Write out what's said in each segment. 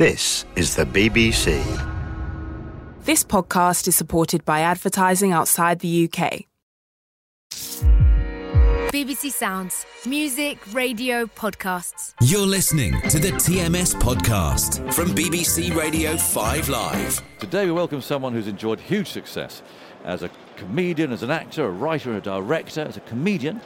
This is the BBC. This podcast is supported by advertising outside the UK. BBC Sounds. Music, radio, podcasts. You're listening to the TMS podcast from BBC Radio 5 Live. Today we welcome someone who's enjoyed huge success as a comedian, as an actor, a writer, a director, as a comedian.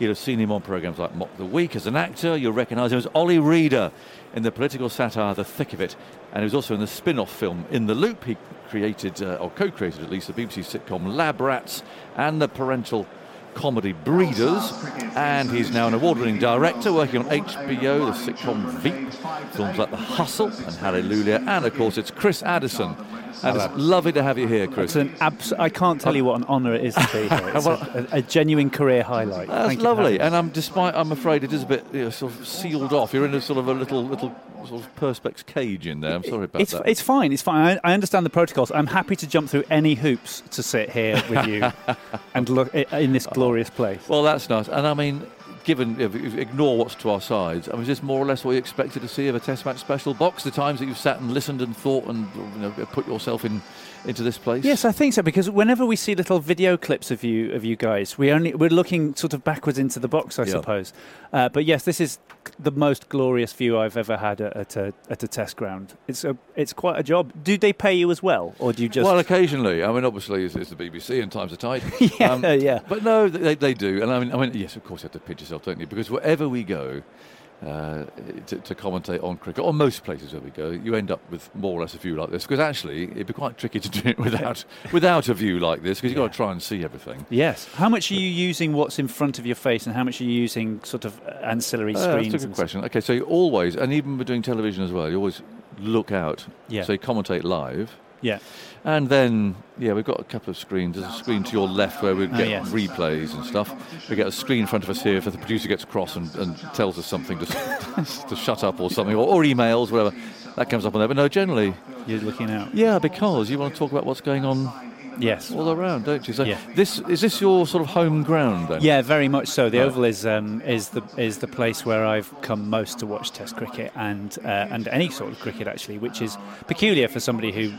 You'll have seen him on programmes like Mock the Week. As an actor, you'll recognise him as Ollie Reeder in the political satire The Thick of It. And he was also in the spin off film In the Loop. He created, uh, or co created at least, the BBC sitcom Lab Rats and the parental comedy Breeders. And he's now an award winning director working on HBO, the sitcom Veep, films like The Hustle and Hallelujah. And of course, it's Chris Addison. And it's lovely to have you here, Chris. An abs- I can't tell you what an honour it is to be here. It's a, a, a genuine career highlight. That's Thank lovely, and. I'm despite I'm afraid it is a bit you know, sort of sealed off. You're in a sort of a little little sort of perspex cage in there. I'm sorry about it's, that. it's fine. It's fine. I, I understand the protocols. I'm happy to jump through any hoops to sit here with you and look in this glorious place. well, that's nice, and I mean. Given, if you ignore what's to our sides, I mean, is this more or less what you expected to see of a Test match special box? The times that you've sat and listened and thought and you know, put yourself in into this place. Yes, I think so. Because whenever we see little video clips of you, of you guys, we only we're looking sort of backwards into the box, I Yeah. suppose. Uh, but yes, this is the most glorious view I've ever had at, at a at a test ground. It's a it's quite a job. Do they pay you as well, or do you just? Well, occasionally. I mean, obviously, it's, it's the BBC and times are tight. Um, Yeah, yeah. But no, they, they do. And I mean, I mean, yes, of course, you have to pinch yourself, don't you? Because wherever we go uh, to, to commentate on cricket, or most places where we go, you end up with more or less a view like this. Because actually, it'd be quite tricky to do it without without a view like this, because you've got to try and see everything. Yes. How much are you using what's in front of your face, and how much are you using sort of ancillary Uh, screens? that's a good question. Okay, so you always, and even with doing television as well, you always look out. Yeah. So commentate live. Yeah. And then, yeah, we've got a couple of screens. There's a screen to your left where we Oh, get yes. replays and stuff. We get a screen in front of us here if the producer gets cross and, and tells us something to, to shut up or something, or, or emails, whatever. That comes up on there. But no, generally, You're looking out. yeah, because you want to talk about what's going on Yes. all around, don't you? So Yeah. this is this your sort of home ground then? Yeah, very much so. The. Oval is um, is the is the place where I've come most to watch Test cricket and uh, and any sort of cricket actually, which is peculiar for somebody who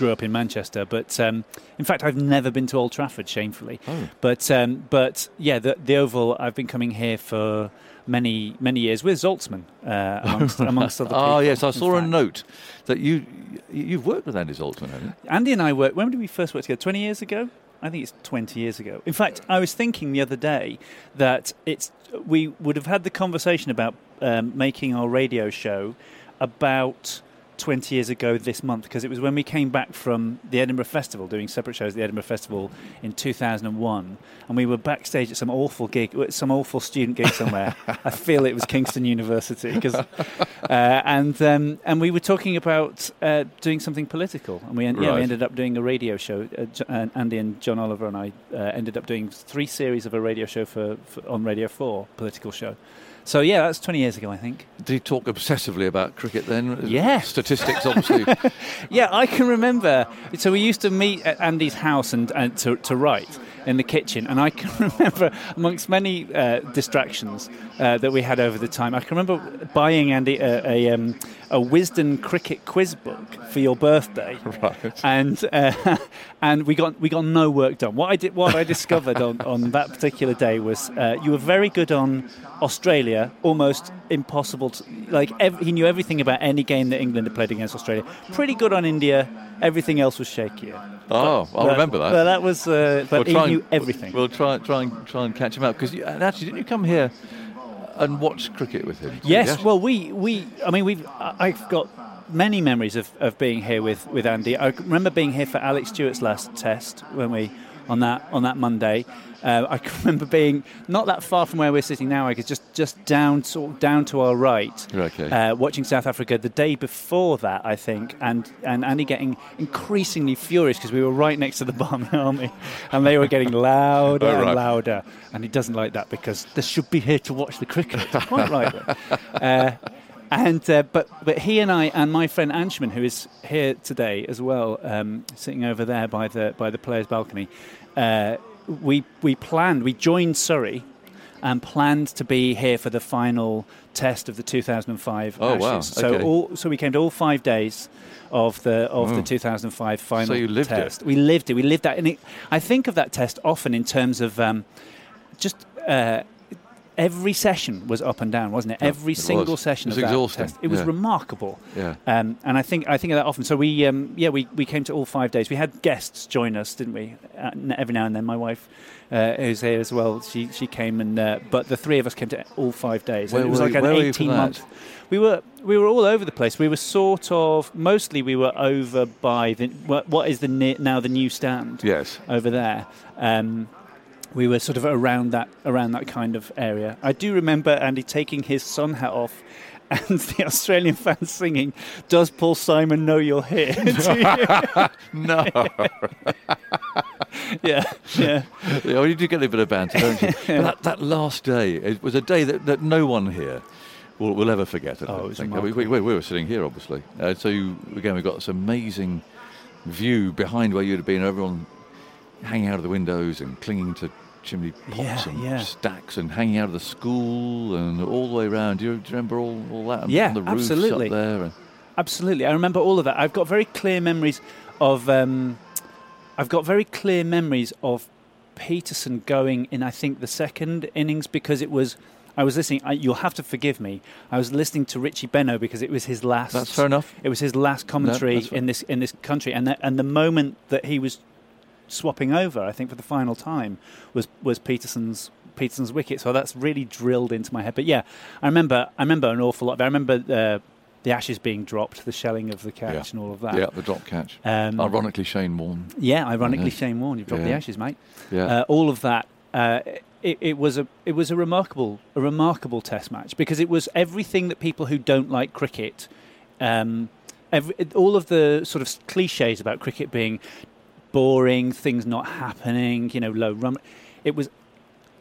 grew up in Manchester. But um, in fact, I've never been to Old Trafford, shamefully. Oh. But um, but yeah, the the Oval. I've been coming here for many many years with Zaltzman uh, amongst amongst other people. Oh yes, I saw a note that you you've worked with Andy Zaltzman, haven't you? Andy and I worked. When did we first work together? Twenty years ago. I think it's twenty years ago. In fact, I was thinking the other day that it's we would have had the conversation about um, making our radio show about. 20 years ago this month because it was when we came back from the Edinburgh Festival doing separate shows at the Edinburgh Festival in 2001 and we were backstage at some awful gig some awful student gig somewhere I feel it was Kingston University because uh, and um, and we were talking about uh, doing something political, and we, en- yeah, we ended up doing a radio show. Uh, and Andy and John Oliver and I uh, ended up doing three series of a radio show for, for on Radio Four, political show. So yeah, that's twenty years ago, I think. Did he talk obsessively about cricket then? Yes. Statistics, obviously. Yeah, I can remember. So we used to meet at Andy's house and, and to, to write in the kitchen, and I can remember amongst many uh, distractions uh, that we had over the time. I can remember buying Andy a, a, um, a Wisden cricket quiz book for your birthday, Right. and uh, and we got we got no work done. What I did, what I discovered on, on that particular day was uh, you were very good on Australia, almost impossible. To, like ev- he knew everything about any game that England had played against Australia. Pretty good on India. Everything else was shakier. Oh, I'll But- remember that. But that was, uh, but We'll he try everything. We'll try, try and try and catch him up because actually, didn't you come here and watch cricket with him? Yes, well, we, we I mean, we've I've got many memories of, of being here with, with Andy. I remember being here for Alex Stewart's last test when we on that on that Monday. Uh, I can remember being not that far from where we're sitting now. I could just just down sort of down to our right, Okay. uh, watching South Africa the day before that, I think, and and Andy getting increasingly furious because we were right next to the Barmy Army, and they were getting louder Oh, right. and louder, and he doesn't like that because they should be here to watch the cricket. Quite right. Uh, and uh, but but he and I and my friend Anshman, who is here today as well, um, sitting over there by the by the players' balcony, uh, we we planned. We joined Surrey, and planned to be here for the final test of the 2005 Oh, Ashes. wow. So Okay. all so we came to all five days of the of Oh. the 2005 final So you lived it. We lived it. We lived that, and it, I think of that test often in terms of um, just. Uh, Every session was up and down, wasn't it? Yeah, Every it single was. session It was of that exhausting, test. It was yeah. remarkable. Yeah. Um, and I think I think of that often. So we um, yeah we, we came to all five days. We had guests join us, didn't we? Uh, every now and then, my wife, uh, who's here as well, she she came and uh, but the three of us came to all five days. Where and it was like you- an where were you for eighteen month. We were we were all over the place. We were sort of mostly we were over by the what, what is the now the new stand Yes. over there. Um, we were sort of around that around that kind of area. I do remember Andy taking his sun hat off. And the Australian fans singing, "Does Paul Simon know you're here?" No. yeah, yeah, oh, you do get a bit of banter, don't you? But that, that last day, it was a day that, that no one here will, will ever forget. I Oh, it was think. We, we, we were sitting here, obviously. Uh, so, you, again, we've got this amazing view behind where you'd have been, everyone hanging out of the windows and clinging to chimney pots Yeah, and yeah. stacks and hanging out of the school and all the way around. Do you, do you remember all, all that? And Yeah, the roofs absolutely. up there. And, absolutely. I remember all of that. I've got very clear memories of. Um, I've got very clear memories of Pietersen going in. I think the second innings because it was. I was listening. I, you'll have to forgive me. I was listening to Richie Benaud because it was his last. That's fair enough. It was his last commentary fine. in this in this country, and the, and the moment that he was swapping over, I think for the final time, was was Pietersen's Pietersen's wicket. So that's really drilled into my head. But yeah, I remember I remember an awful lot. Of, I remember uh, the ashes being dropped, the shelling of the catch, Yeah. and all of that. yeah, the drop catch. Um, Ironically, Shane Warne. yeah, ironically, Yeah. Shane Warne, you've dropped the ashes, mate. Yeah. Uh, all of that. Uh, it, it was a it was a remarkable a remarkable Test match because it was everything that people who don't like cricket, um, every, all of the sort of cliches about cricket being boring, things not happening, you know, low run. It was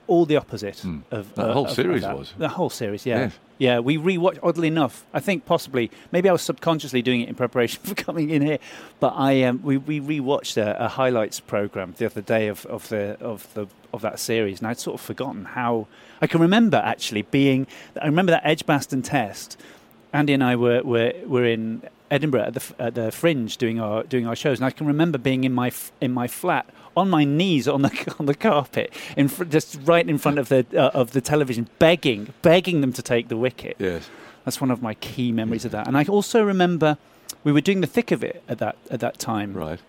all the opposite Hmm. of The uh, whole of- of series that. was. the whole series. Yeah, Yes. yeah. We rewatched. Oddly enough, I think possibly maybe I was subconsciously doing it in preparation for coming in here, but I um, we we rewatched a, a highlights program the other day of, of the of the of that series, and I'd sort of forgotten how I can remember actually being. I remember that Edgbaston test. Andy and I were were, were in Edinburgh at the at the Fringe doing our doing our shows, and I can remember being in my in my flat on my knees on the on the carpet, in fr- just right in front of the uh, of the television, begging begging them to take the wicket. Yes. That's one of my key memories of that. And I also remember we were doing the thick of it at that at that time, Right.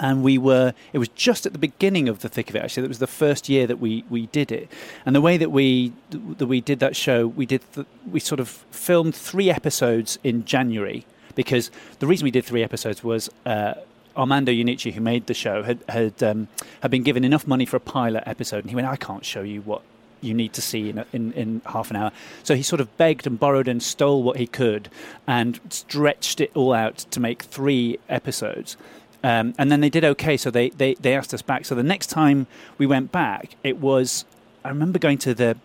and we were it was just at the beginning of the thick of it actually that was the first year that we we did it and the way that we that we did that show we did th- we sort of filmed three episodes in January because the reason we did three episodes was uh, Armando Iannucci, who made the show, had had um, had been given enough money for a pilot episode, and he went, "I can't show you what you need to see in, in in half an hour." So he sort of begged and borrowed and stole what he could, and stretched it all out to make three episodes. Um, and then they did okay, so they, they, they asked us back. So the next time we went back, it was I remember going to the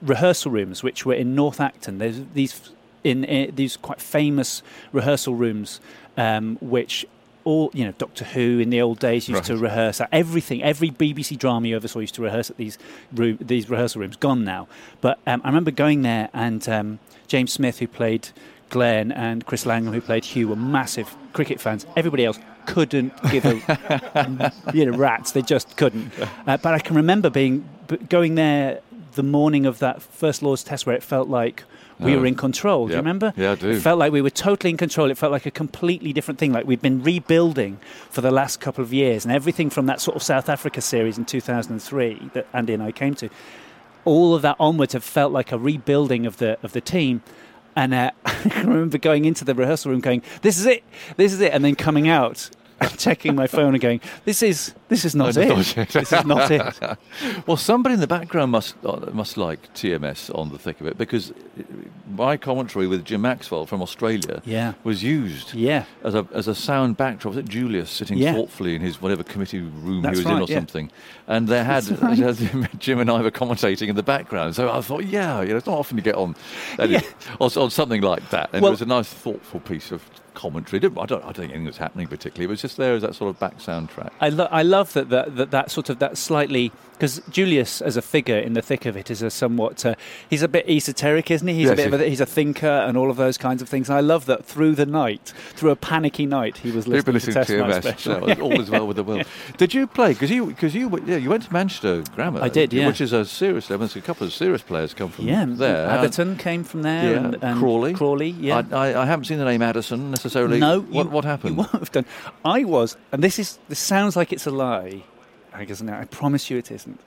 rehearsal rooms, which were in North Acton. There's these in, in these quite famous rehearsal rooms, um, which all you know, Doctor Who in the old days used to rehearse at everything. Every BBC drama you ever saw used to rehearse at these room, these rehearsal rooms. Gone now, but um, I remember going there, and um, James Smith, who played Glenn, and Chris Langham, who played Hugh, were massive cricket fans. Everybody else couldn't give a you know rats. They just couldn't. Uh, but I can remember being going there the morning of that first Lord's Test, where it felt like we Oh. were in control. Do you remember? Yeah, I do. It felt like we were totally in control. It felt like a completely different thing. Like we'd been rebuilding for the last couple of years, and everything from that sort of South Africa series in 2003 that Andy and I came to, all of that onwards have felt like a rebuilding of the of the team. And uh, I remember going into the rehearsal room, going, "This is it, this is it," and then coming out, checking my phone and going, "This is this is not it. this is not it." Well, somebody in the background must uh, must like TMS on the thick of it because uh, my commentary with Jim Maxwell from Australia Yeah. was used Yeah. as a as a sound backdrop. Was it Julius sitting Yeah. thoughtfully in his whatever committee room That's he was in or yeah. something, and they had right. Jim and I were commentating in the background. So I thought, yeah, you know, it's not often you get on, and Yeah. on something like that, and Well- it was a nice, thoughtful piece of commentary. Didn't- I don't, I don't think anything was happening particularly. It was just there as that sort of back soundtrack. I, lo- I love that, that that that sort of that slightly because Julius as a figure in the thick of it is a somewhat uh, he's a bit esoteric, isn't he? He's a Yes, bit of a, he's a thinker and all of those kinds of things. And I love that through the night, through a panicky night, he was listening, listening to TMS. Special. No, all is well with the world. Did you play? Because you, because you, yeah, you went to Manchester Grammar. I did, yeah. Which is a serious. There was a couple of serious players come from yeah, there. Atherton came from there. Yeah, and, and Crawley. Crawley, yeah. I, I, I haven't seen the name Addison necessarily. No, What, you- what happened? You won't have done. I was, and this is this sounds like it's a lie. I guess now. I promise you, it isn't.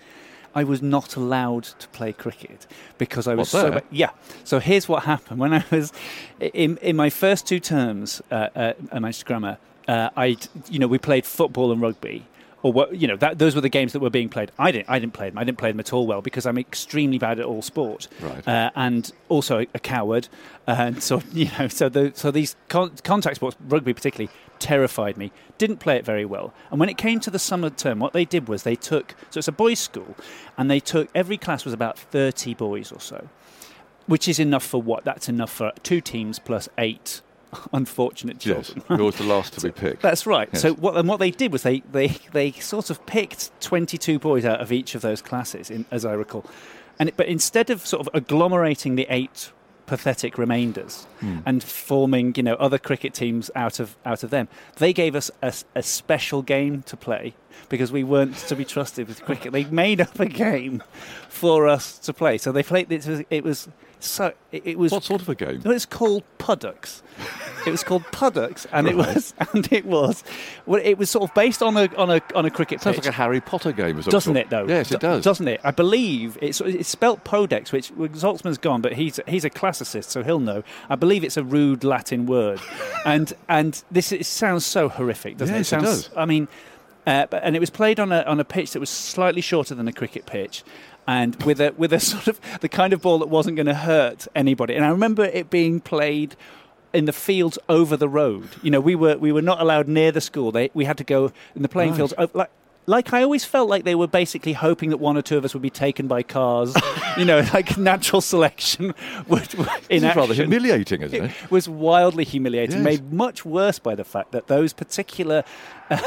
I was not allowed to play cricket because I was What, so yeah. So here's what happened when I was in in my first two terms uh, at at Manchester Grammar. Uh, I you know we played football and rugby. Or what, you know, that, those were the games that were being played. I didn't, I didn't play them. I didn't play them at all well because I'm extremely bad at all sport, Right. uh, and also a coward. And so, you know, so the, so these con- contact sports, rugby particularly, terrified me. Didn't play it very well. And when it came to the summer term, what they did was they took so it's a boys' school, and they took every class was about thirty boys or so, which is enough for what? That's enough for two teams plus eight unfortunate yes, children. you're the last to be picked. That's right. Yes. So what and what they did was they, they, they sort of picked 22 boys out of each of those classes, in, as I recall. And it, but instead of sort of agglomerating the eight pathetic remainders Hmm. and forming you know other cricket teams out of out of them, they gave us a, a special game to play because we weren't to be trusted with cricket. They made up a game for us to play. So they played. It was, it was so it, it was What sort of a game? it was called Puddocks. It was called Puddocks, and it Right. was and it was well, it was sort of based on a on a on a cricket Sounds pitch. like a Harry Potter game, or some doesn't it though? Yes, it Do- does. Doesn't it? I believe it's it's spelt Podex, which well, Zaltzman's gone, but he's he's a classicist, so he'll know. I believe it's a rude Latin word, and and this it sounds so horrific, doesn't Yes, it? it It does. I mean, uh, but, and it was played on a on a pitch that was slightly shorter than a cricket pitch. And with a with a sort of the kind of ball that wasn't going to hurt anybody, and I remember it being played in the fields over the road. You know, we were we were not allowed near the school. They, we had to go in the playing Right. fields. Uh, like, like I always felt like they were basically hoping that one or two of us would be taken by cars. you know, like natural selection would, would in This is rather humiliating, isn't it? It was wildly humiliating, Yes. made much worse by the fact that those particular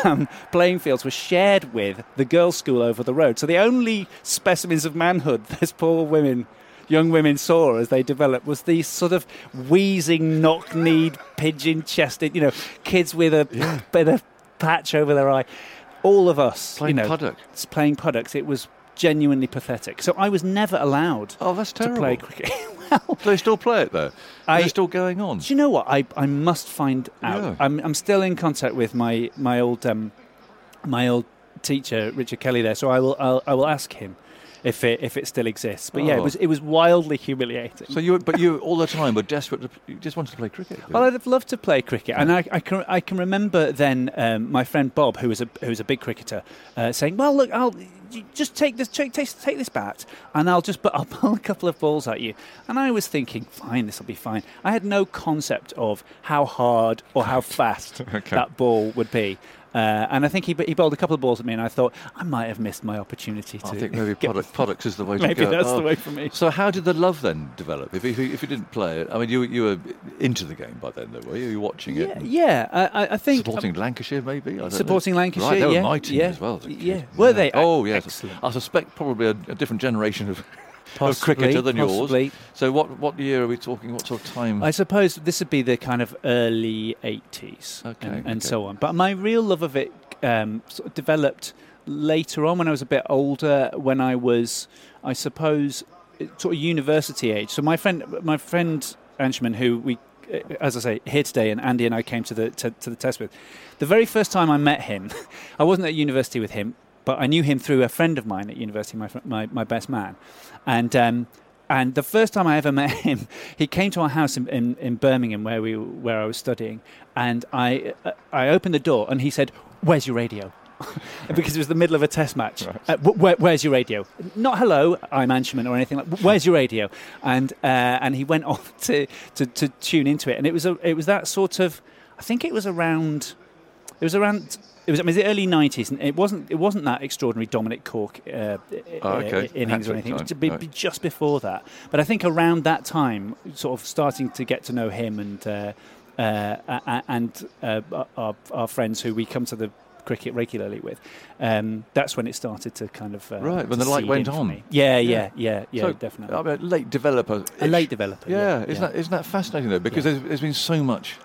um, playing fields were shared with the girls' school over the road. So the only specimens of manhood those poor women, young women, saw as they developed was these sort of wheezing, knock-kneed, pigeon-chested, you know, kids with a bit of patch over their eye. All of us, Playing you know, puddock. s- playing puddocks. It was genuinely pathetic. So I was never allowed Oh, that's terrible. to play cricket. well, Do they still play it though? I- Is still going on? do you know what? I, I must find out. Yeah. I'm, I'm still in contact with my my old um, my old teacher Richard Kelly there, so I will I'll, I will ask him if it if it still exists. But yeah, it Oh. was it was wildly humiliating. So you, but you all the time were desperate. To, you just wanted to play cricket. well. I'd have loved to play cricket, and I, I can I can remember then um, my friend Bob, who was a who was a big cricketer, uh, saying, "Well, look, I'll just take this take, take take this bat, and I'll just but I'll pull a couple of balls at you." And I was thinking, "Fine, this will be fine." I had no concept of how hard or how fast Okay. that ball would be. Uh, and I think he, he bowled a couple of balls at me, and I thought I might have missed my opportunity to. I think maybe product, products is the way to Maybe go. that's the Oh. way for me. So how did the love then develop? If, if, you- if you didn't play it, I mean, you you were into the game by then, though, were you? You were watching it, Yeah, yeah. I, I- think supporting Lancashire, maybe. I don't know. Supporting Lancashire, right? They were yeah, my team yeah, as well. as a kid. yeah. Were they? Oh yes. Excellent. I suspect probably a, a different generation of. Of Possibly, cricketer than possibly. yours. So what what year are we talking? What sort of time? I suppose this would be the kind of early 80s Okay, and, and okay. so on. But my real love of it um, sort of developed later on when I was a bit older, when I was, I suppose, sort of university age. So my friend, my friend Anshman, who we, uh, as I say, here today, and Andy and I came to the to, to the test with. The very first time I met him, I wasn't at university with him, but I knew him through a friend of mine at university, my my, my best man, and. Um, and the first time I ever met him, he came to our house in, in, in Birmingham where we where I was studying, and I uh, I opened the door and he said, "Where's your radio?" because it was the middle of a test match. Uh, wh- where, where's your radio? Not hello, I'm Ansherman or anything like. Where's your radio? And uh, and he went off to, to, to tune into it, and it was a, it was that sort of. I think it was around. It was around. It was, I mean, the early '90s, and it wasn't. It wasn't that extraordinary Dominic Cork uh, Oh, okay. uh, innings or anything. It was time, be, right. just before that. But I think around that time, sort of starting to get to know him and uh, uh, and uh, our, our friends who we come to the cricket regularly with. Um, that's when it started to kind of uh, Right, when the light went on. Yeah, Yeah. yeah, yeah, yeah, So, definitely. I mean, late developer. a late developer. Yeah, Yeah, isn't yeah. that isn't that fascinating though? Because there's, there's been so much.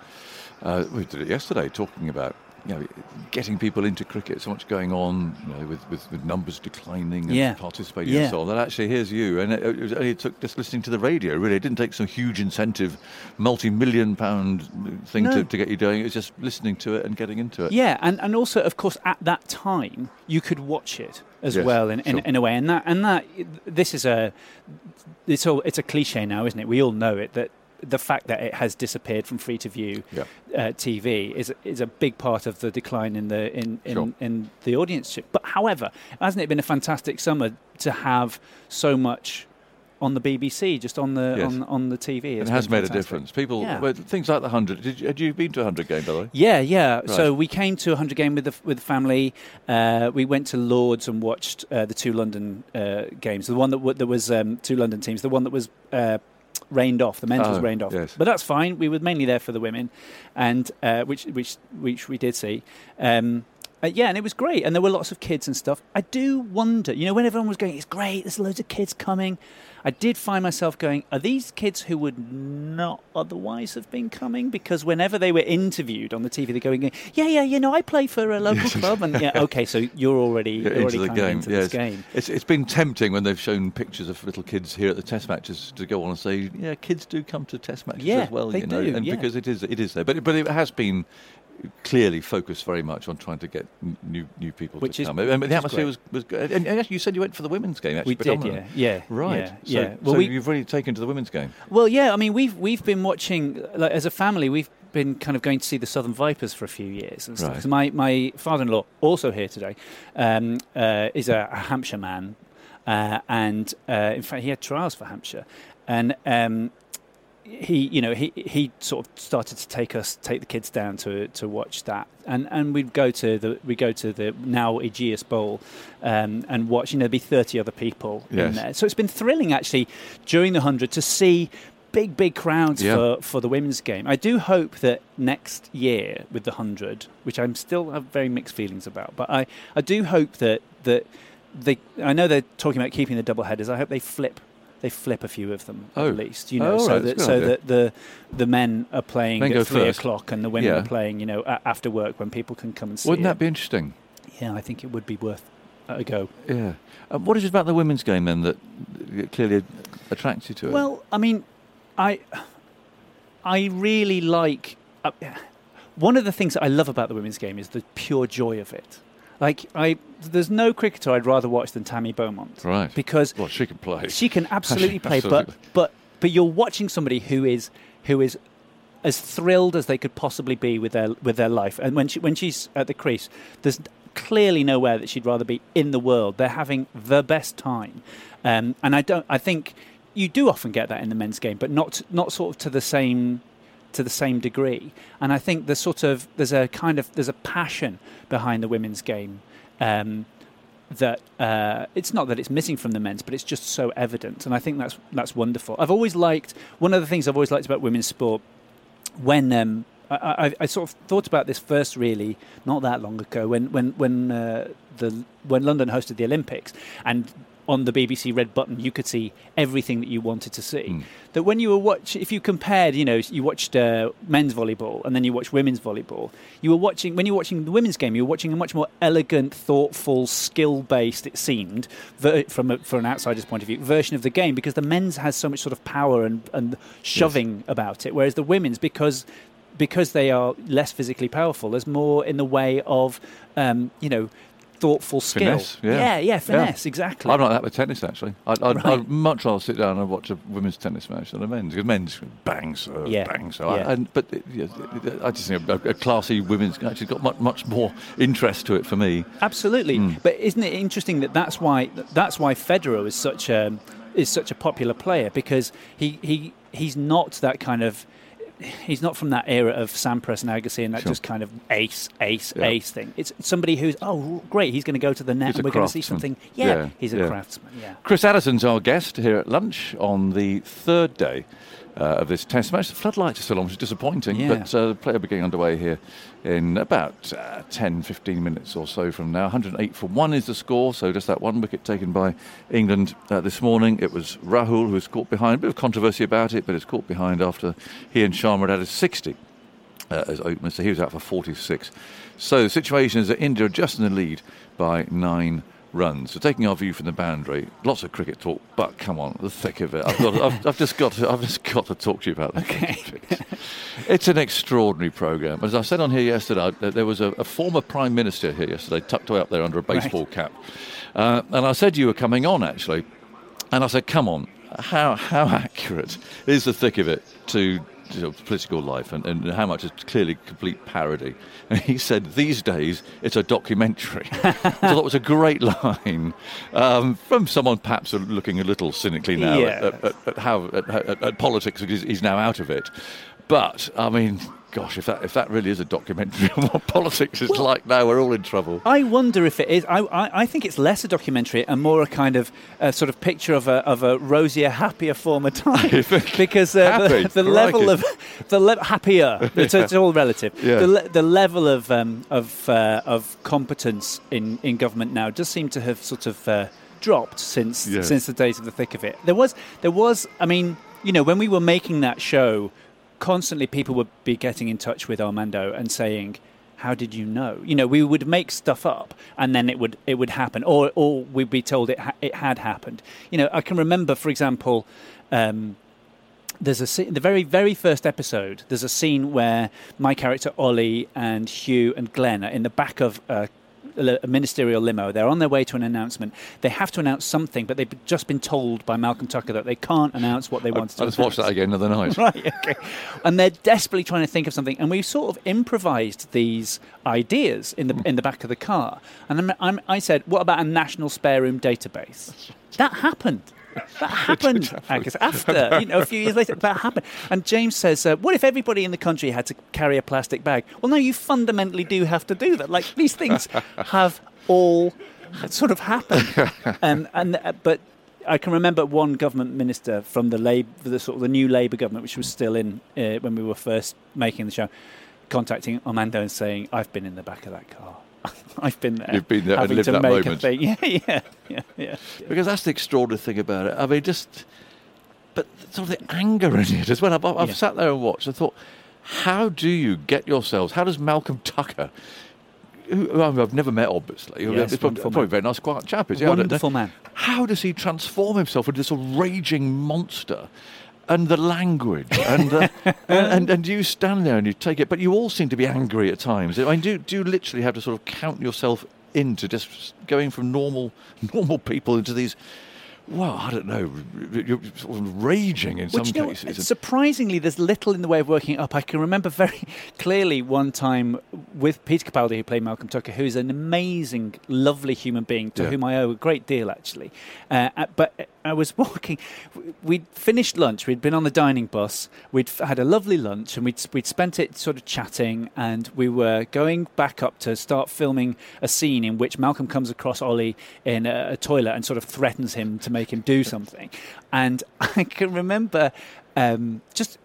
Uh, we did it yesterday, talking about you know getting people into cricket. So much going on, you know, with, with, with numbers declining and Yeah. participating Yeah. and so on. That actually here's you, and it, it, it took just listening to the radio. Really, it didn't take some huge incentive, multi-million pound thing No. to, to get you doing. It was just listening to it and getting into it. Yeah, and, and also, of course, at that time, you could watch it as Yes, well in, in, sure. in a way. And that, and that, this is a, it's all, it's a cliche now, isn't it? We all know it that the fact that it has disappeared from free to view Yeah. uh, TV is is a big part of the decline in the in in, Sure. in the audience. But however, hasn't it been a fantastic summer to have so much? On the BBC, just on the Yes. on, on the TV, It has made a difference. People, Yeah. well, things like the hundred. Did you, had you been to a hundred game by the way? Yeah, yeah. Right. So we came to a hundred game with the with the family. Uh, we went to Lords and watched uh, the two London uh, games. The one that w- there was um, two London teams. The one that was uh, rained off. The men's was Oh, rained off. yes. But that's fine. We were mainly there for the women, and uh, which which which we did see. Um, uh, yeah, and it was great, and there were lots of kids and stuff. I do wonder, you know, when everyone was going, it's great, there's loads of kids coming. I did find myself going, are these kids who would not otherwise have been coming? Because whenever they were interviewed on the TV, they're going, yeah, yeah, you know, I play for a local club, and yeah, okay, so you're already, you're into already the kind game. into yes. game. It's, it's been tempting when they've shown pictures of little kids here at the Test matches to go on and say, yeah, kids do come to Test matches Yeah, as well, you know, do, and yeah. because it is it is there, but but it has been clearly focused very much on trying to get new new people Which to is- come. And the atmosphere was, was good. And, and actually, you said you went for the women's game. Actually, We did, yeah, yeah, Right. yeah, So, yeah. so we, you've really taken to the women's game. Well, yeah. I mean, we've we've been watching like, as a family. We've been kind of going to see the Southern Vipers for a few years. And stuff. Right. So my my father-in-law, also here today, um, uh, is a, a Hampshire man, uh, and uh, in fact, he had trials for Hampshire, and. Um, he, you know, he he sort of started to take us, take the kids down to to watch that, and and we'd go to the we go to the now Ageas Bowl, um, and watch. You know, there'd be thirty other people in Yes. there. So it's been thrilling actually during the hundred to see big big crowds Yeah. for for the women's game. I do hope that next year with the hundred, which I'm still have very mixed feelings about, but I I do hope that that they. I know they're talking about keeping the double headers. I hope they flip. They flip a few of them Oh. at least, you know, Oh, so right, that so that the the men are playing Men at three first. o'clock and the women Yeah. are playing, you know, a- after work when people can come and see Wouldn't it. that be interesting? Yeah, I think it would be worth a go. Yeah. Uh, what is it about the women's game then that clearly attracts you to it? Well, I mean, I I really like uh, one of the things that I love about the women's game is the pure joy of it. Like I, there's no cricketer I'd rather watch than Tammy Beaumont, Right. Because well, she can play. she can absolutely play, Absolutely. but but but you're watching somebody who is who is as thrilled as they could possibly be with their with their life. And when she when she's at the crease, there's clearly nowhere that she'd rather be in the world. They're having the best time, um, and I don't. I think you do often get that in the men's game, but not not sort of to the same to the same degree. And I think there's sort of there's a kind of there's a passion behind the women's game. Um, that uh, it's not that it's missing from the men's, but it's just so evident, and I think that's that's wonderful. I've always liked one of the things I've always liked about women's sport when um, I, I, I sort of thought about this first, really not that long ago, when when when uh, the when London hosted the Olympics, and on the BBC Red Button you could see everything that you wanted to see. Mm. That when you were watch, if you compared, you know, you watched uh, men's volleyball and then you watched women's volleyball, you were watching when you were watching the women's game, you were watching a much more elegant, thoughtful, skill-based. It seemed ver- from a, from an outsider's point of view, version of the game because the men's has so much sort of power and and shoving about it, whereas the women's because because they are less physically powerful, there's more in the way of um, you know thoughtful skill. Finesse, yeah. yeah, yeah, finesse, exactly. I'm like that with tennis, actually. I'd, I'd, Right. I'd much rather sit down and watch a women's tennis match than a men's. Because men's bang, so Yeah, bang, so. yeah. I, and, but it- yeah, I just think a, a classy women's actually got much, much more interest to it for me. Absolutely, Mm. but isn't it interesting that that's why that's why Federer is such a is such a popular player because he he he's not that kind of he's not from that era of Sampras and Agassi and that Sure. just kind of ace ace Yeah. ace thing. It's somebody who's oh great, he's going to go to the net and we're going to see something. Yeah, Yeah, he's a yeah. craftsman. Yeah. Chris Addison's our guest here at lunch on the third day uh, of this test match. The floodlights are still on, which is disappointing, Yeah. but uh, the play will be getting underway here in about uh, 10, 15 minutes or so from now. 108 for 1 is the score, so just that one wicket taken by England uh, this morning. It was Rahul who was caught behind. A bit of controversy about it, but it's caught behind after he and Sharma had added 60 uh, as openers, so he was out for 46. So the situation is that India are just in the lead by nine runs. So taking our view from the boundary, lots of cricket talk, but come on, the thick of it. I've, got, I've, I've just got to, I've just got to talk to you about of it. It's an extraordinary program. As I said on here yesterday, there was a, a former prime minister here yesterday, tucked away up there under a baseball cap, uh, and I said you were coming on actually, and I said, come on, how how accurate is the thick of it to you know, political life and, and how much is clearly complete parody. And he said, these days it's a documentary. so that was a great line um, from someone perhaps looking a little cynically now at, at, at how at, at, at politics because he's now out of it. But I mean, gosh, if that if that really is a documentary on what politics is like now, we're all in trouble. I wonder if it is. I, I, I think it's less a documentary and more a kind of a sort of picture of a, of a rosier, happier former time. because uh, the, the level of the le- happier. It's, it's all relative. Yeah. The, le- the level of um, of uh, of competence in, in government now does seem to have sort of uh, dropped since Yes. since the days of the thick of it. There was there was. I mean, you know, when we were making that show, constantly people would be getting in touch with Armando and saying how did you know? You know we would make stuff up and then it would it would happen or or we'd be told it ha- it had happened. You know i can remember for example um, there's a scene, the very very first episode there's a scene where my character ollie and hugh and glenn are in the back of a, a ministerial limo they're on their way to an announcement they have to announce something but they've just been told by malcolm tucker that they can't announce what they I, I want to just watched that again the other night. Right, okay. And they're desperately trying to think of something, and we sort of improvised these ideas in the in the back of the car. And I'm, I'm, I said, "What about a national spare room database?" That happened. That happened, Angus. After you know, a few years later, that happened. And James says, uh, "What if everybody in the country had to carry a plastic bag?" Well, no, you fundamentally do have to do that. Like these things have all sort of happened. Um, and uh, but I can remember one government minister from the the sort of the new Labour government, which was still in uh, when we were first making the show, contacting Armando and saying, "I've been in the back of that car. I've been there. You've been there and having lived to that make moment." a thing. Yeah, yeah, yeah, yeah. Because that's the extraordinary thing about it. I mean, just, but sort of the anger in it as well. I've, I've Yeah. sat there and watched and thought, how do you get yourselves? How does Malcolm Tucker, who, I've never met, obviously, Yes, he's probably, probably a very nice, quiet chap, is he? I don't know. Wonderful man. How does he transform himself into this raging monster? And the language, and, uh, and and you stand there and you take it, but you all seem to be angry at times. I mean, do do you literally have to sort of count yourself into just going from normal normal people into these? Well, I don't know. You're sort of raging in Which, some you know, cases. surprisingly, there's little in the way of working it up. I can remember very clearly one time with Peter Capaldi, who played Malcolm Tucker, who's an amazing, lovely human being to Yeah. whom I owe a great deal, actually. Uh, uh, but I was walking. We'd finished lunch. We'd been on the dining bus. We'd had a lovely lunch, and we'd we'd spent it sort of chatting. And we were going back up to start filming a scene in which Malcolm comes across Ollie in a, a toilet and sort of threatens him to make him do something. And I can remember um, just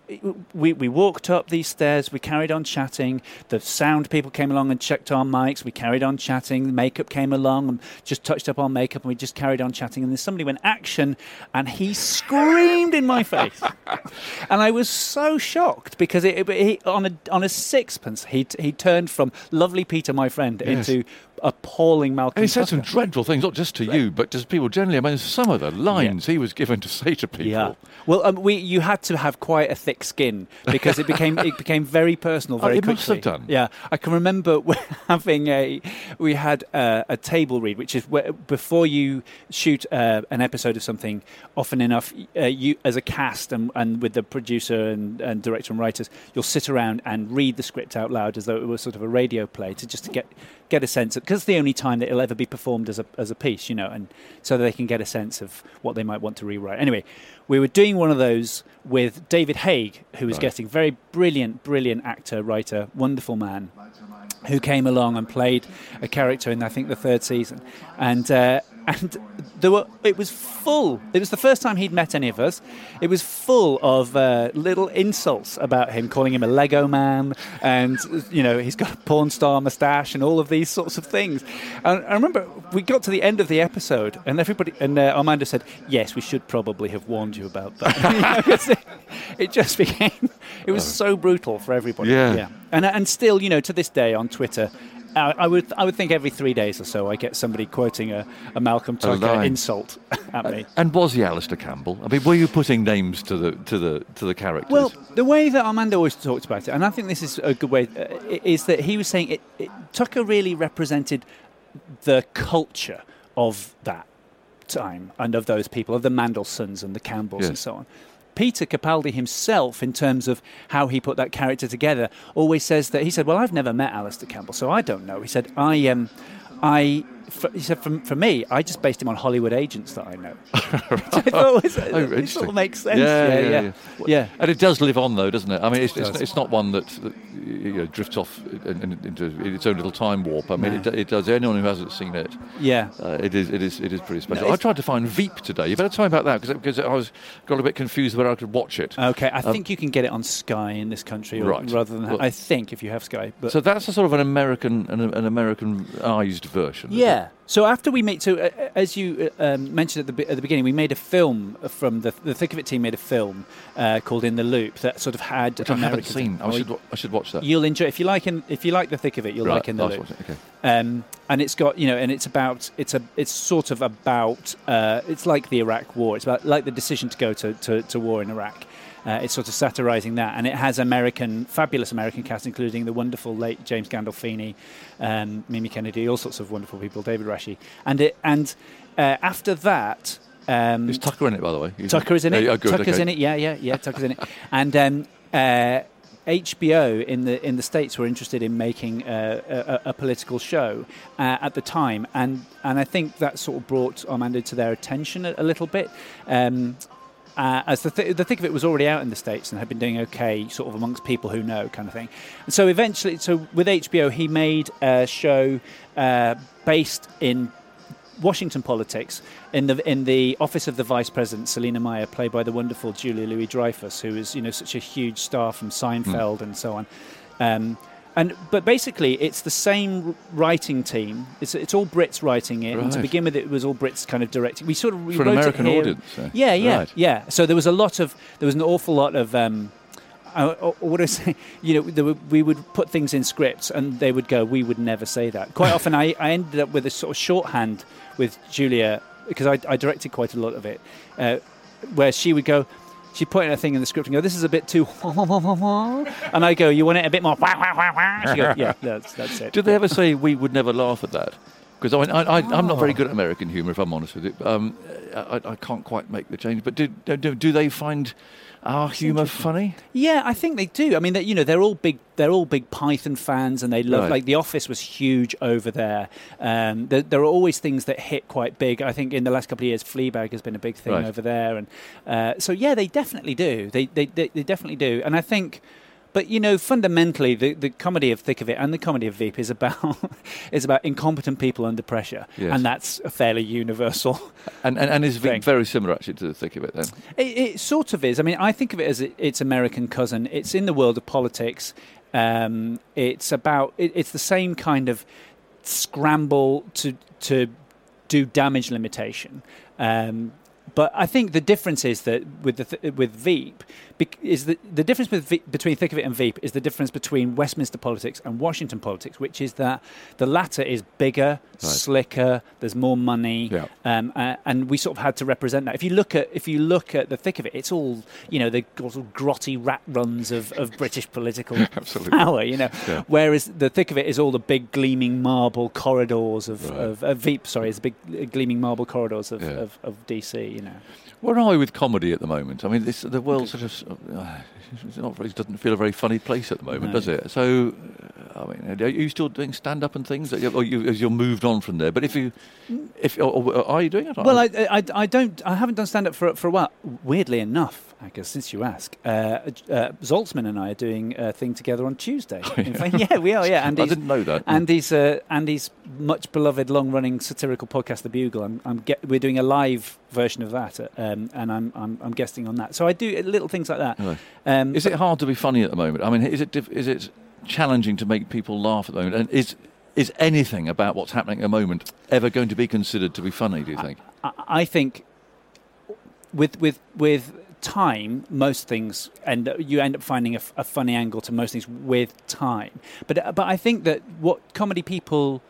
we, we walked up these stairs, we carried on chatting. The sound people came along and checked our mics. We carried on chatting. The makeup came along and just touched up our makeup, and we just carried on chatting. And then somebody went action, and he screamed in my face, and I was so shocked because it, it, he, on a on a sixpence he he turned from lovely Peter, my friend, Yes. into appalling Malcolm. and he said some dreadful things, not just to you, but to people generally. I mean, some of the lines he was given to say to people. Yeah. Well, um, we you had to have quite a thick skin because it became it became very personal Oh, very it quickly. must have done. Yeah, I can remember having a we had a, a table read, which is where, before you shoot uh, an episode of something. Often enough, uh, you as a cast and, and with the producer and, and director and writers, you'll sit around and read the script out loud as though it was sort of a radio play to just to get get a sense of because it's the only time that it'll ever be performed as a as a piece, you know, and so they can get a sense of what they might want to rewrite. Anyway, we were doing one of those with David Haig, who was Right. getting very brilliant, brilliant actor, writer, wonderful man, who came along and played a character in I think the third season, and uh, and there were. It was full. It was the first time he'd met any of us. It was full of uh, little insults about him, calling him a Lego man, and you know he's got a porn star moustache and all of these sorts of things. And I remember we got to the end of the episode, and everybody and uh, Armando said, "Yes, we should probably have warned you about that." it, it just became. It was so brutal for everybody. Yeah. yeah. And and still, you know, to this day on Twitter. I I would, I would think every three days or so I get somebody quoting a, a Malcolm Tucker insult at me. And was he Alastair Campbell? I mean, were you putting names to the to the to the characters? Well, the way that Armando always talked about it, and I think this is a good way, uh, is that he was saying it, it, Tucker really represented the culture of that time and of those people, of the Mandelsons and the Campbells and so on. Peter Capaldi himself, in terms of how he put that character together, always says that he said, "Well, I've never met Alastair Campbell, so I don't know." He said, "I um, I." For, he said, for, for me, I just based him on Hollywood agents that I know. Which I thought Oh, it sort of makes sense. Yeah, yeah, yeah, yeah. yeah. Yeah. And it does live on, though, doesn't it? I mean, it's, It it's, it's not one that, that you know, drifts off in- in- into its own little time warp. I mean, No. it, it does. Anyone who hasn't seen it, Yeah. uh, it is it is it is pretty special. it's- I tried to find Veep today. You better tell me about that because because I was got a bit confused whether I could watch it. Okay, I Um, think you can get it on Sky in this country, or, Right. rather than Well- I think if you have Sky. But so that's a sort of an American an, an Americanized version. it? Yeah. So after we made, so uh, as you uh, um, mentioned at the at the beginning, we made a film from the the Thick of It team made a film uh, called In the Loop that sort of had which I haven't seen. I should I should watch that. You'll enjoy if you like in, if you like the thick of it, you'll Right, like in the loop. Okay. Um, and it's got you know, and it's about it's a it's sort of about uh, it's like the Iraq War. It's about like the decision to go to, to, to war in Iraq. Uh, it's sort of satirising that, and it has American, fabulous American cast, including the wonderful late James Gandolfini, um, Mimi Kennedy, all sorts of wonderful people, David Rasche, and it and uh, after that. Um, Is Tucker in it, by the way? Is Tucker is in it. yeah, good, Tucker's okay. in it. Yeah, yeah, yeah. Tucker's in it. And um, uh, HBO in the in the states were interested in making a, a, a political show uh, at the time, and and I think that sort of brought Armando to their attention a, a little bit. Um, uh, as the, th- the thick of it was already out in the states and had been doing okay, sort of amongst people who know, kind of thing. And so eventually, so with HBO, he made a show uh, based in Washington politics in the in the office of the vice president, Selina Meyer, played by the wonderful Julia Louis Dreyfus, who is you know such a huge star from Seinfeld and so on. Um, and but basically, it's the same writing team. It's it's all Brits writing it. And to begin with, it was all Brits kind of directing. We sort of For an American audience, eh? Yeah, yeah, Right. yeah. So there was a lot of there was an awful lot of. Um, uh, or what do I say? You know, were, we would put things in scripts, and they would go, "We would never say that." Quite often, I, I ended up with a sort of shorthand with Julia because I, I directed quite a lot of it, uh, where she would go. She'd point at a thing in the script and go, "This is a bit too," and I go, "You want it a bit more?" She goes, "Yeah, that's that's it." Did they ever say we would never laugh at that? Because I, I'm not very good at American humour, if I'm honest with you. Um, I, I can't quite make the change. But do, do, do they find our humour funny? Yeah, I think they do. I mean, you know, they're all big. They're all big Python fans, and they love. Right. Like The Office was huge over there. Um, there. There are always things that hit quite big. I think in the last couple of years, Fleabag has been a big thing Right. over there, and uh, so yeah, they definitely do. They, they they they definitely do. And I think. But you know, fundamentally, the, the comedy of Thick of It and the comedy of Veep is about is about incompetent people under pressure, Yes. and that's a fairly universal And, and, and is Veep Thing. very similar, actually, to the thick of it, then? It, it sort of is. I mean, I think of it as it, its American cousin. It's in the world of politics. Um, it's about. It, it's the same kind of scramble to to do damage limitation. Um, but I think the difference is that with the th- with Veep is that the difference between Thick of It and Veep is the difference between Westminster politics and Washington politics, which is that the latter is bigger, slicker, there's more money, Yeah. um, uh, and we sort of had to represent that. If you look at if you look at the thick of it, it's all you know the sort of grotty rat runs of, of British political power. You know, Yeah. whereas the thick of it is all the big gleaming marble corridors of, Right. of, of Veep. Sorry, it's the big uh, gleaming marble corridors of, Yeah. of, of DC. You know, Where are we with comedy at the moment? I mean, this, the world sort of uh, not very, doesn't feel a very funny place at the moment, No. does it? So, I mean, are you still doing stand up and things? Or you, as you're moved on from there? But if you, if or, or are you doing it? Well, I, I, I don't. I haven't done stand up for for a while. Weirdly enough, I guess since you ask, uh, uh, Zaltzman and I are doing a thing together on Tuesday. Oh, In fact, yeah, we are. Yeah, I Andy's, didn't know that. Andy's uh, Andy's much beloved, long-running satirical podcast, The Bugle. I'm, I'm get, we're doing a live version of that, uh, um, and I'm, I'm I'm guesting on that. So I do little things like that. Right. Um, Is it hard to be funny at the moment? I mean, is it diff- is it challenging to make people laugh at the moment? And is is anything about what's happening at the moment ever going to be considered to be funny? Do you think? I, I think with with with time, most things and you end up finding a funny angle to most things with time. But but I think that what comedy people.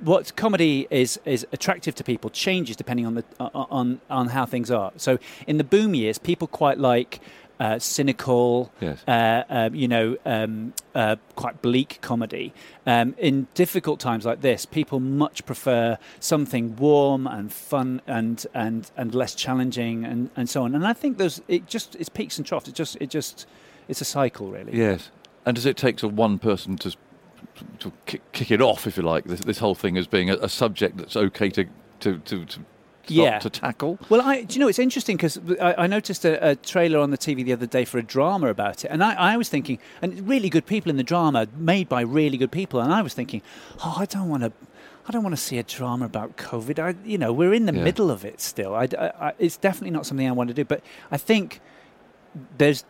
What comedy is is attractive to people changes depending on the on on how things are. So in the boom years, people quite like uh, cynical, Yes. uh, um, you know, um, uh, quite bleak comedy. Um, in difficult times like this, people much prefer something warm and fun and and, and less challenging and, and so on. And I think there's it just it's peaks and troughs. It just it just it's a cycle really. Yes. And does it take to one person to to kick, kick it off, if you like, this, this whole thing as being a, a subject that's okay to to to, to Yeah. to tackle? Well, I, do you know, it's interesting because I, I noticed a, a trailer on the TV the other day for a drama about it. And I, I was thinking, and really good people in the drama, made by really good people. And I was thinking, oh, I don't want to. I don't want to see a drama about COVID. I, you know, we're in the Yeah. middle of it still. I, I- I- it's definitely not something I want to do. But I think there's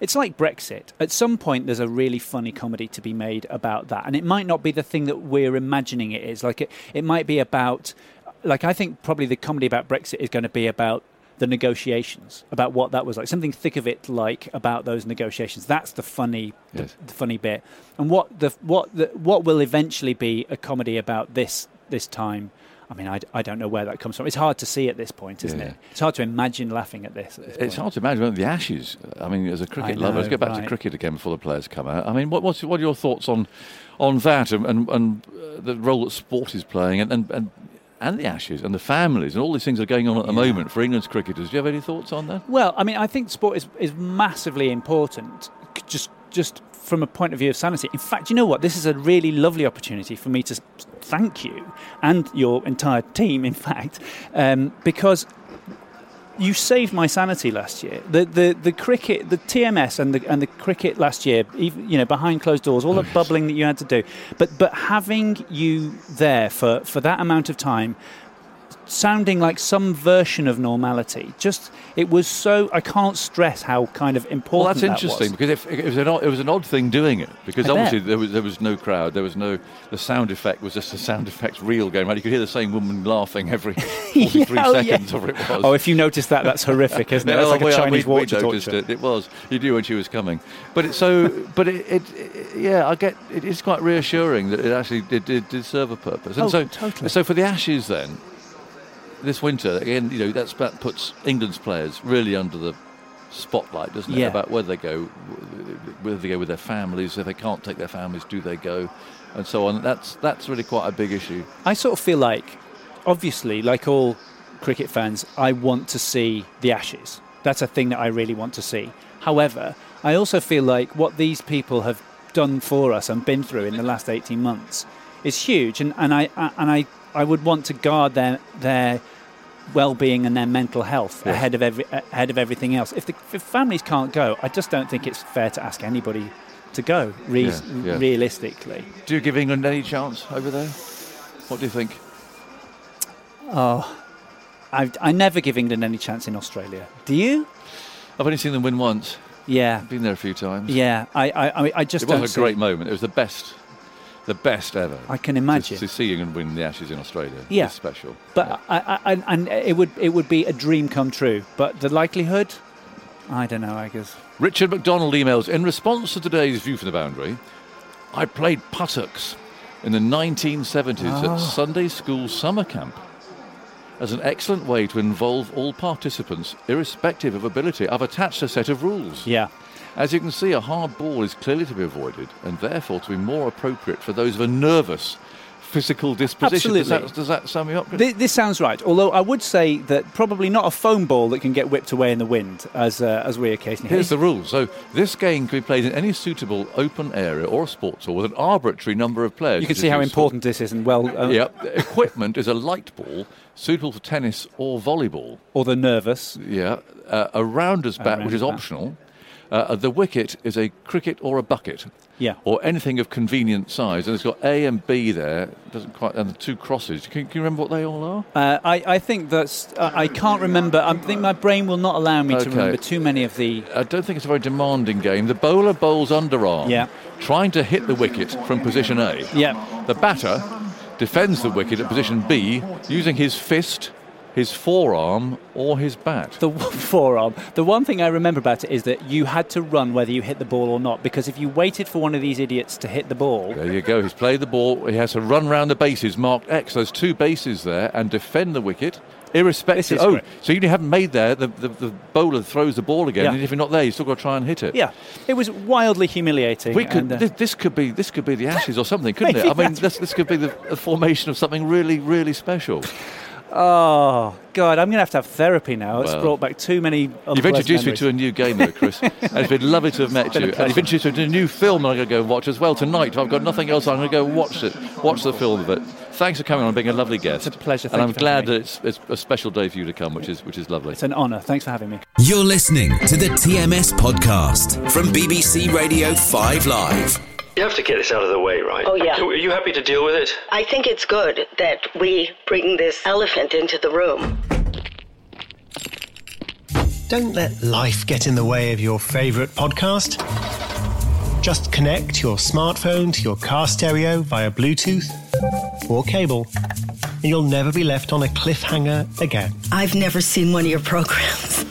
it's like Brexit. At some point, there's a really funny comedy to be made about that, and it might not be the thing that we're imagining it is. Like it, it might be about, like I think probably the comedy about Brexit is going to be about the negotiations, about what that was like, something thick of it like about those negotiations. That's the funny, Yes. the, the funny bit, and what the what the what will eventually be a comedy about this this time. I mean, I, I don't know where that comes from. It's hard to see at this point, isn't Yeah. it? It's hard to imagine laughing at this. At this It's hard to imagine the Ashes. I mean, as a cricket I lover, let's know, go back to cricket again before the players come out. I mean, what, what's, what are your thoughts on on that and and, and uh, the role that sport is playing and, and and and the Ashes and the families and all these things are going on at the Yeah. moment for England's cricketers? Do you have any thoughts on that? Well, I mean, I think sport is, is massively important, just just from a point of view of sanity. In fact, you know what? This is a really lovely opportunity for me to thank you and your entire team, in fact, um, because you saved my sanity last year. The the, the cricket, the TMS and the and the cricket last year, even you know behind closed doors, all the bubbling that you had to do, but but having you there for for that amount of time sounding like some version of normality. Just it was so I can't stress how kind of important. Well, that's that interesting was. because if, it was an odd, it was an odd thing doing it because I bet. obviously there was there was no crowd, there was no the sound effect was just a sound effect reel going around. You could hear the same woman laughing every forty three Yeah, oh, yeah. seconds, or it was. Oh, if you notice that, that's horrific, isn't it? No, That's like a Chinese we, we noticed torture. it. It was. You knew when she was coming. But it's so. but it, it, it- yeah, I get. It is quite reassuring that it actually did, did, did serve a purpose. And Oh, so, totally. so for the Ashes then, this winter again, you know, that's that puts England's players really under the spotlight, doesn't it? Yeah. About whether they go, whether they go with their families. If they can't take their families, do they go? And so on. That's that's really quite a big issue. I sort of feel like, obviously, like all cricket fans, I want to see the Ashes. That's a thing that I really want to see. However, I also feel like what these people have done for us and been through in the last 18 months is huge, and, and I and I, I would want to guard their their well-being and their mental health Yes. ahead of every ahead of everything else. If the if families can't go, I just don't think it's fair to ask anybody to go. Re- Yeah, yeah. Realistically. Do you give England any chance over there? What do you think? Oh, I, I never give England any chance in Australia. Do you? I've only seen them win once. Yeah, Been there a few times. yeah. I, I, I- I just It don't was a see- great moment. It was the best, the best ever. I can imagine, to see England win the Ashes in Australia. Yeah. It's special. but I, I, I, and it would it would be a dream come true. But the likelihood, I don't know. I guess. Richard McDonald emails in response to today's view from the boundary. I played puttocks in the 1970s Ah. at Sunday School summer camp as an excellent way to involve all participants, irrespective of ability. I've attached a set of rules. Yeah. As you can see, a hard ball is clearly to be avoided and therefore to be more appropriate for those of a nervous, physical disposition. Does that, does that sum you up? This, this sounds right. Although I would say that probably not a foam ball that can get whipped away in the wind, as uh, as we occasionally Here's hear. the rule. So this game can be played in any suitable open area or a sports hall with an arbitrary number of players. You can see how useful. important this is, and well, uh, Yep. Equipment is a light ball suitable for tennis or volleyball. or the nervous. Yeah. Uh, a rounder's bat, which rounder's is bat. optional. Uh, the wicket is a cricket or a bucket. Yeah. Or anything of convenient size. And it's got A and B there. Doesn't quite. And the two crosses. Can, can you remember what they all are? Uh, I, I think that's. Uh, I can't remember. I think my brain will not allow me to remember too many of the. I don't think it's a very demanding game. The bowler bowls underarm, Yeah. trying to hit the wicket from position A. Yeah. The batter defends the wicket at position B using his fist, his forearm, or his bat. The forearm. The one thing I remember about it is that you had to run whether you hit the ball or not, because if you waited for one of these idiots to hit the ball, There you go. He's played the ball. He has to run round the bases marked X. There's two bases there and defend the wicket. Irrespective. Oh, great. so you haven't made there. The, the, the bowler throws the ball again, Yeah. and if you're not there, you've still got to try and hit it. yeah, it was wildly humiliating. We could. and, uh, this, this could be. This could be the Ashes or something, couldn't it? I mean, this, this could be the, the formation of something really, really special. Oh God, I'm going to have to have therapy now. It's Well, brought back too many. You've unpleasant introduced me to a new game, though, Chris. and it's been lovely to have met you. And you've introduced me to a new film that I'm going to go and watch as well tonight. If I've got nothing else, I'm going to go watch it, watch the film of it. Thanks for coming on being a lovely guest. It's a pleasure. and I'm you glad that it's, it's a special day for you to come, which is which is lovely. It's an honour. Thanks for having me. You're listening to the TMS podcast from BBC Radio 5 Live. You have to get this out of the way, right? Oh, yeah. Are you happy to deal with it? I think it's good that we bring this elephant into the room. Don't let life get in the way of your favourite podcast. Just connect your smartphone to your car stereo via Bluetooth or cable, and you'll never be left on a cliffhanger again. I've never seen one of your programs.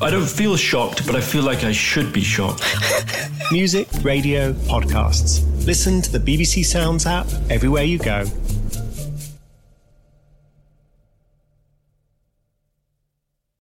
I don't feel shocked, but I feel like I should be shocked. Music, radio, podcasts. Listen to the BBC Sounds app everywhere you go.